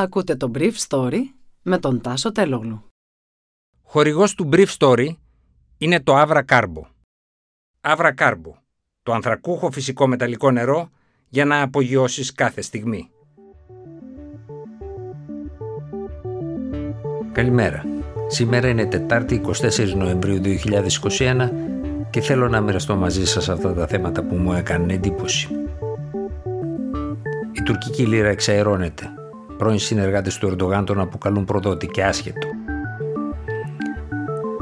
Ακούτε το Brief Story με τον Τάσο Τελόγλου. Χορηγός του Brief Story είναι το Avra Carbo. Avra Carbo, το ανθρακούχο φυσικό μεταλλικό νερό για να απογειώσεις κάθε στιγμή. Καλημέρα. Σήμερα είναι Τετάρτη 24 Νοεμβρίου 2021 και θέλω να μοιραστώ μαζί σας αυτά τα θέματα που μου έκανε εντύπωση. Η τουρκική λίρα εξαερώνεται πρώην συνεργάτες του Ερντογάν τον αποκαλούν προδότη και άσχετο.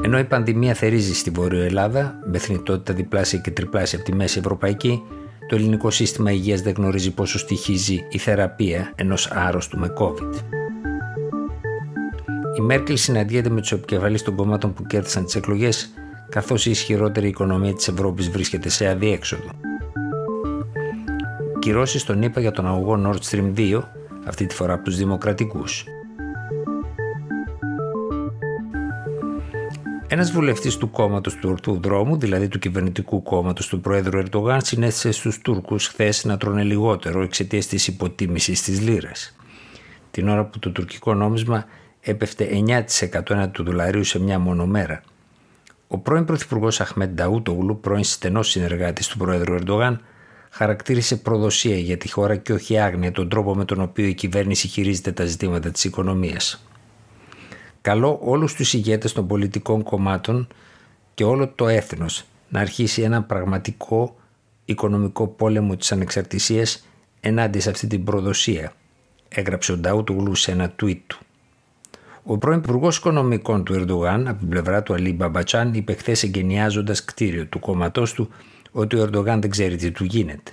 Ενώ η πανδημία θερίζει στη Βόρεια Ελλάδα, με θνητότητα διπλάσια και τριπλάσια από τη μέση ευρωπαϊκή, το ελληνικό σύστημα υγείας δεν γνωρίζει πόσο στοιχίζει η θεραπεία ενός άρρωστου με COVID. Η Μέρκελ συναντιέται με τους επικεφαλείς των κομμάτων που κέρδισαν τις εκλογές, καθώς η ισχυρότερη οικονομία της Ευρώπης βρίσκεται σε αδιέξοδο. Κυρώσεις στον ΗΠΑ για τον αγωγό Nord Stream 2 αυτή τη φορά από τους δημοκρατικούς. Ένας βουλευτής του κόμματος του Ορθού Δρόμου, δηλαδή του κυβερνητικού κόμματος του Προέδρου Ερντογάν, συνέστησε στους Τούρκους χθες να τρώνε λιγότερο εξαιτίας της υποτίμησης της λίρας. Την ώρα που το τουρκικό νόμισμα έπεφτε 9% ένα του δολαρίου σε μια μόνο μέρα. Ο πρώην Πρωθυπουργός Αχμέντ Νταούτογλου, πρώην στενός συνεργάτης του Προέδρου Ερντογάν, χαρακτήρισε προδοσία για τη χώρα και όχι άγνοια τον τρόπο με τον οποίο η κυβέρνηση χειρίζεται τα ζητήματα της οικονομίας. Καλό όλους τους ηγέτες των πολιτικών κομμάτων και όλο το έθνος να αρχίσει ένα πραγματικό οικονομικό πόλεμο της ανεξαρτησίας ενάντια σε αυτή την προδοσία, έγραψε ο Νταούτογλου σε ένα tweet του. Ο πρώην Υπουργός Οικονομικών του Ερντογάν, από την πλευρά του Αλή Μπαμπατσάν, είπε χθες εγκαινιάζοντα κτίριο του κόμματός του ότι ο Ερντογάν δεν ξέρει τι του γίνεται.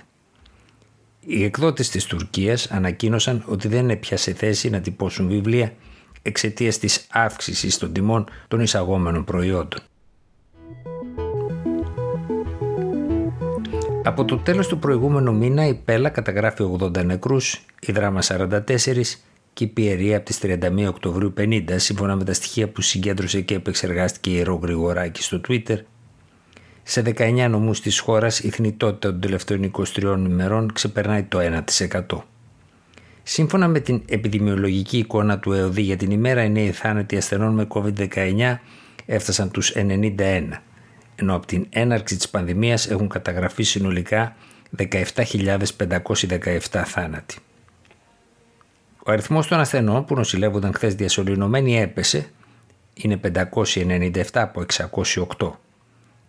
Οι εκδότες της Τουρκίας ανακοίνωσαν ότι δεν είναι πια σε θέση να τυπώσουν βιβλία εξαιτίας της αύξησης των τιμών των εισαγόμενων προϊόντων. Από το τέλος του προηγούμενου μήνα η Πέλα καταγράφει 80 νεκρούς, η Δράμα 44 και η Πιερία από τις 31 Οκτωβρίου 50 σύμφωνα με τα στοιχεία που συγκέντρωσε και επεξεργάστηκε η Ρο Γρηγοράκη στο Twitter σε 19 νομούς της χώρας η θνητότητα των τελευταίων 23 ημερών ξεπερνάει το 1%. Σύμφωνα με την επιδημιολογική εικόνα του ΕΟΔΗ για την ημέρα, οι νέοι θάνατοι ασθενών με COVID-19 έφτασαν τους 91, ενώ από την έναρξη της πανδημίας έχουν καταγραφεί συνολικά 17.517 θάνατοι. Ο αριθμός των ασθενών που νοσηλεύονταν χθες διασωληνωμένοι έπεσε, είναι 597 από 608.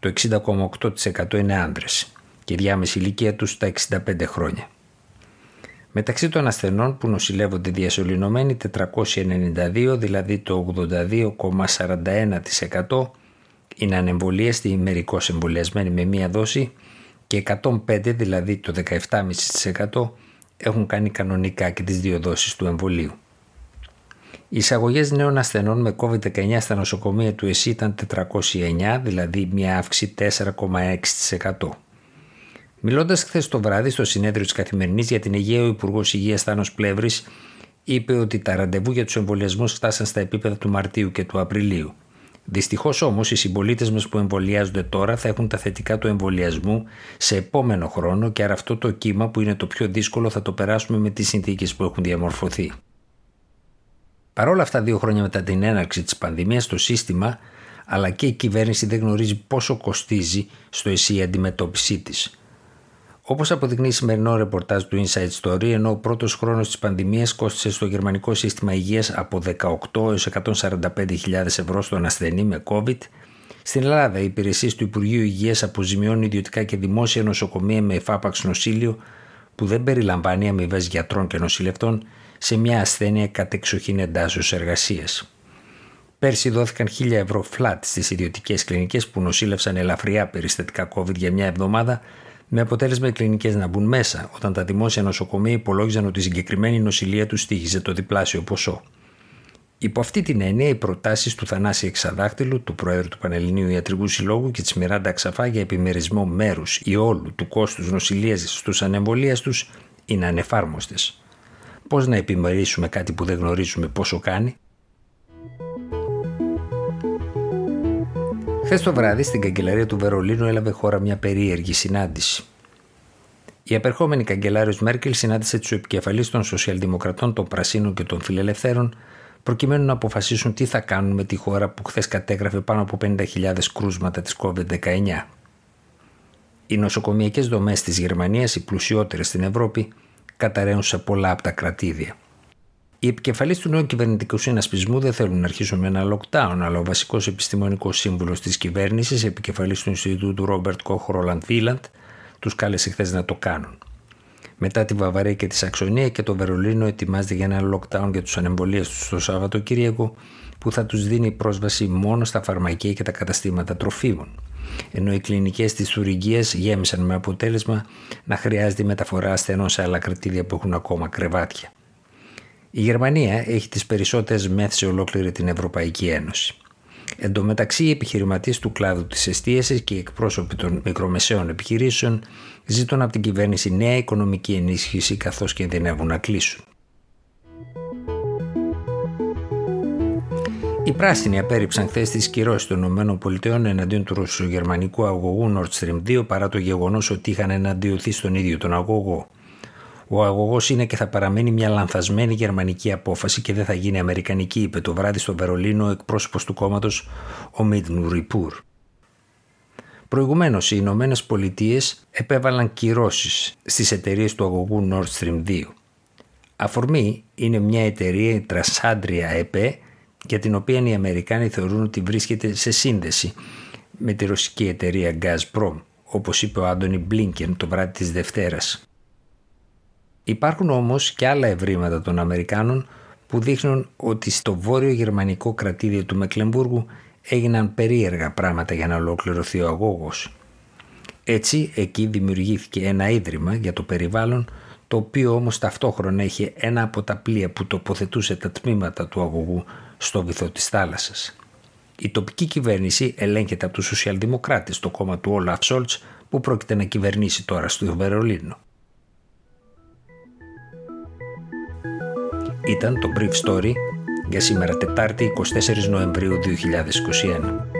Το 60,8% είναι άνδρες και η διάμεση ηλικία τους στα 65 χρόνια. Μεταξύ των ασθενών που νοσηλεύονται διασωληνωμένοι 492, δηλαδή το 82,41% είναι ανεμβολίαστοι ή μερικώς εμβολιασμένοι με μία δόση και 105, δηλαδή το 17,5% έχουν κάνει κανονικά και τις δύο δόσεις του εμβολίου. Οι εισαγωγές νέων ασθενών με COVID-19 στα νοσοκομεία του ΕΣΥ ήταν 409, δηλαδή μια αύξηση 4,6%. Μιλώντας χθες το βράδυ στο συνέδριο της Καθημερινής για την Υγεία, ο Υπουργός Υγείας Θάνος Πλεύρης είπε ότι τα ραντεβού για τους εμβολιασμούς φτάσαν στα επίπεδα του Μαρτίου και του Απριλίου. Δυστυχώς όμως οι συμπολίτες μας που εμβολιάζονται τώρα θα έχουν τα θετικά του εμβολιασμού σε επόμενο χρόνο και άρα αυτό το κύμα που είναι το πιο δύσκολο θα το περάσουμε με τις συνθήκες που έχουν διαμορφωθεί. Παρ' όλα αυτά, δύο χρόνια μετά την έναρξη της πανδημίας, το σύστημα αλλά και η κυβέρνηση δεν γνωρίζει πόσο κοστίζει στο ΕΣΥ η αντιμετώπιση της. Όπως αποδεικνύει σημερινό ρεπορτάζ του Inside Story, ενώ ο πρώτος χρόνος της πανδημίας κόστησε στο γερμανικό σύστημα υγείας από 18 έως 145.000 ευρώ στον ασθενή με COVID, στην Ελλάδα οι υπηρεσίες του Υπουργείου Υγείας αποζημιώνουν ιδιωτικά και δημόσια νοσοκομεία με εφάπαξ νοσήλιο που δεν περιλαμβάνει αμοιβές γιατρών και νοσηλευτών σε μια ασθένεια κατεξοχήν εντάσσεως εργασίας. Πέρσι δόθηκαν 1000 ευρώ φλατ στις ιδιωτικές κλινικές που νοσήλευσαν ελαφριά περιστατικά COVID για μια εβδομάδα, με αποτέλεσμα οι κλινικές να μπουν μέσα, όταν τα δημόσια νοσοκομεία υπολόγιζαν ότι η συγκεκριμένη νοσηλεία τους στήχιζε το διπλάσιο ποσό. Υπό αυτή την έννοια, οι προτάσεις του Θανάση Εξαδάχτυλου, του Προέδρου του Πανελληνίου Ιατρικού Συλλόγου και της Μιράντα Ξαφά για επιμερισμό μέρους ή όλου του κόστους νοσηλείας στους ανεμβολίαστου είναι ανεφάρμοστες. Πώς να επιμερίσουμε κάτι που δεν γνωρίζουμε πόσο κάνει; Χθες το βράδυ στην καγκελαρία του Βερολίνου έλαβε χώρα μια περίεργη συνάντηση. Η επερχόμενη καγκελάριος Μέρκελ συνάντησε τους επικεφαλείς των Σοσιαλδημοκρατών, των Πρασίνων και των Φιλελευθέρων προκειμένου να αποφασίσουν τι θα κάνουν με τη χώρα που χθες κατέγραφε πάνω από 50.000 κρούσματα της COVID-19. Οι νοσοκομιακές δομές της Γερμανίας, οι πλουσιότερες στην Ευρώπη, καταραίουν σε πολλά από τα κρατήδια. Οι επικεφαλεί του νέου κυβερνητικού συνασπισμού δεν θέλουν να αρχίσουν με ένα lockdown, αλλά ο βασικός επιστημονικός σύμβουλος της κυβέρνησης, επικεφαλής του Ινστιτούτου Ρόμπερτ Κόχ Ρόλαντ Βίλαντ, τους κάλεσε χθες να το κάνουν. Μετά τη Βαβαρία και τη Σαξονία και το Βερολίνο ετοιμάζεται για ένα lockdown για τους ανεμπολίες τους το Σαββατοκύριακο που θα τους δίνει πρόσβαση μόνο στα φαρμακεία και τα καταστήματα τροφίμων. Ενώ οι κλινικές της Τουρκία γέμισαν με αποτέλεσμα να χρειάζεται η μεταφορά ασθενών σε άλλα κρατήδια που έχουν ακόμα κρεβάτια. Η Γερμανία έχει τις περισσότερες μεθ σε ολόκληρη την Ευρωπαϊκή Ένωση. Εν τω μεταξύ, οι επιχειρηματίες του κλάδου της εστίασης και οι εκπρόσωποι των μικρομεσαίων επιχειρήσεων ζητούν από την κυβέρνηση νέα οικονομική ενίσχυση καθώς κινδυνεύουν να κλείσουν. Οι πράσινοι απέρριψαν χθες τις κυρώσεις των ΗΠΑ εναντίον του ρωσογερμανικού αγωγού Nord Stream 2 παρά το γεγονός ότι είχαν εναντιωθεί στον ίδιο τον αγωγό. Ο αγωγός είναι και θα παραμείνει μια λανθασμένη γερμανική απόφαση και δεν θα γίνει αμερικανική, είπε το βράδυ στο Βερολίνο ο εκπρόσωπος του κόμματος, ο Μίτν Ριπούρ. Προηγουμένως, οι Ηνωμένες Πολιτείες επέβαλαν κυρώσεις στις εταιρείες του αγωγού Nord Stream 2. Αφορμή είναι μια εταιρεία, η Τρασάντρια ΕΠΕ, για την οποία οι Αμερικάνοι θεωρούν ότι βρίσκεται σε σύνδεση με τη ρωσική εταιρεία Gazprom, όπως είπε ο Άντωνι Μπλίνκεν το βράδυ της Δευτέρας. Υπάρχουν όμως και άλλα ευρήματα των Αμερικάνων που δείχνουν ότι στο βόρειο γερμανικό κρατήδιο του Μεκλεμβούργου έγιναν περίεργα πράγματα για να ολοκληρωθεί ο αγώγος. Έτσι, εκεί δημιουργήθηκε ένα ίδρυμα για το περιβάλλον, το οποίο όμως ταυτόχρονα είχε ένα από τα πλοία που τοποθετούσε τα τμήματα του αγωγού στο βυθό της θάλασσας. Η τοπική κυβέρνηση ελέγχεται από τους σοσιαλδημοκράτες, το κόμμα του Όλαφ Σόλτς, που πρόκειται να κυβερνήσει τώρα στο Βερολίνο. Ήταν το Brief Story για σήμερα Τετάρτη 24 Νοεμβρίου 2021.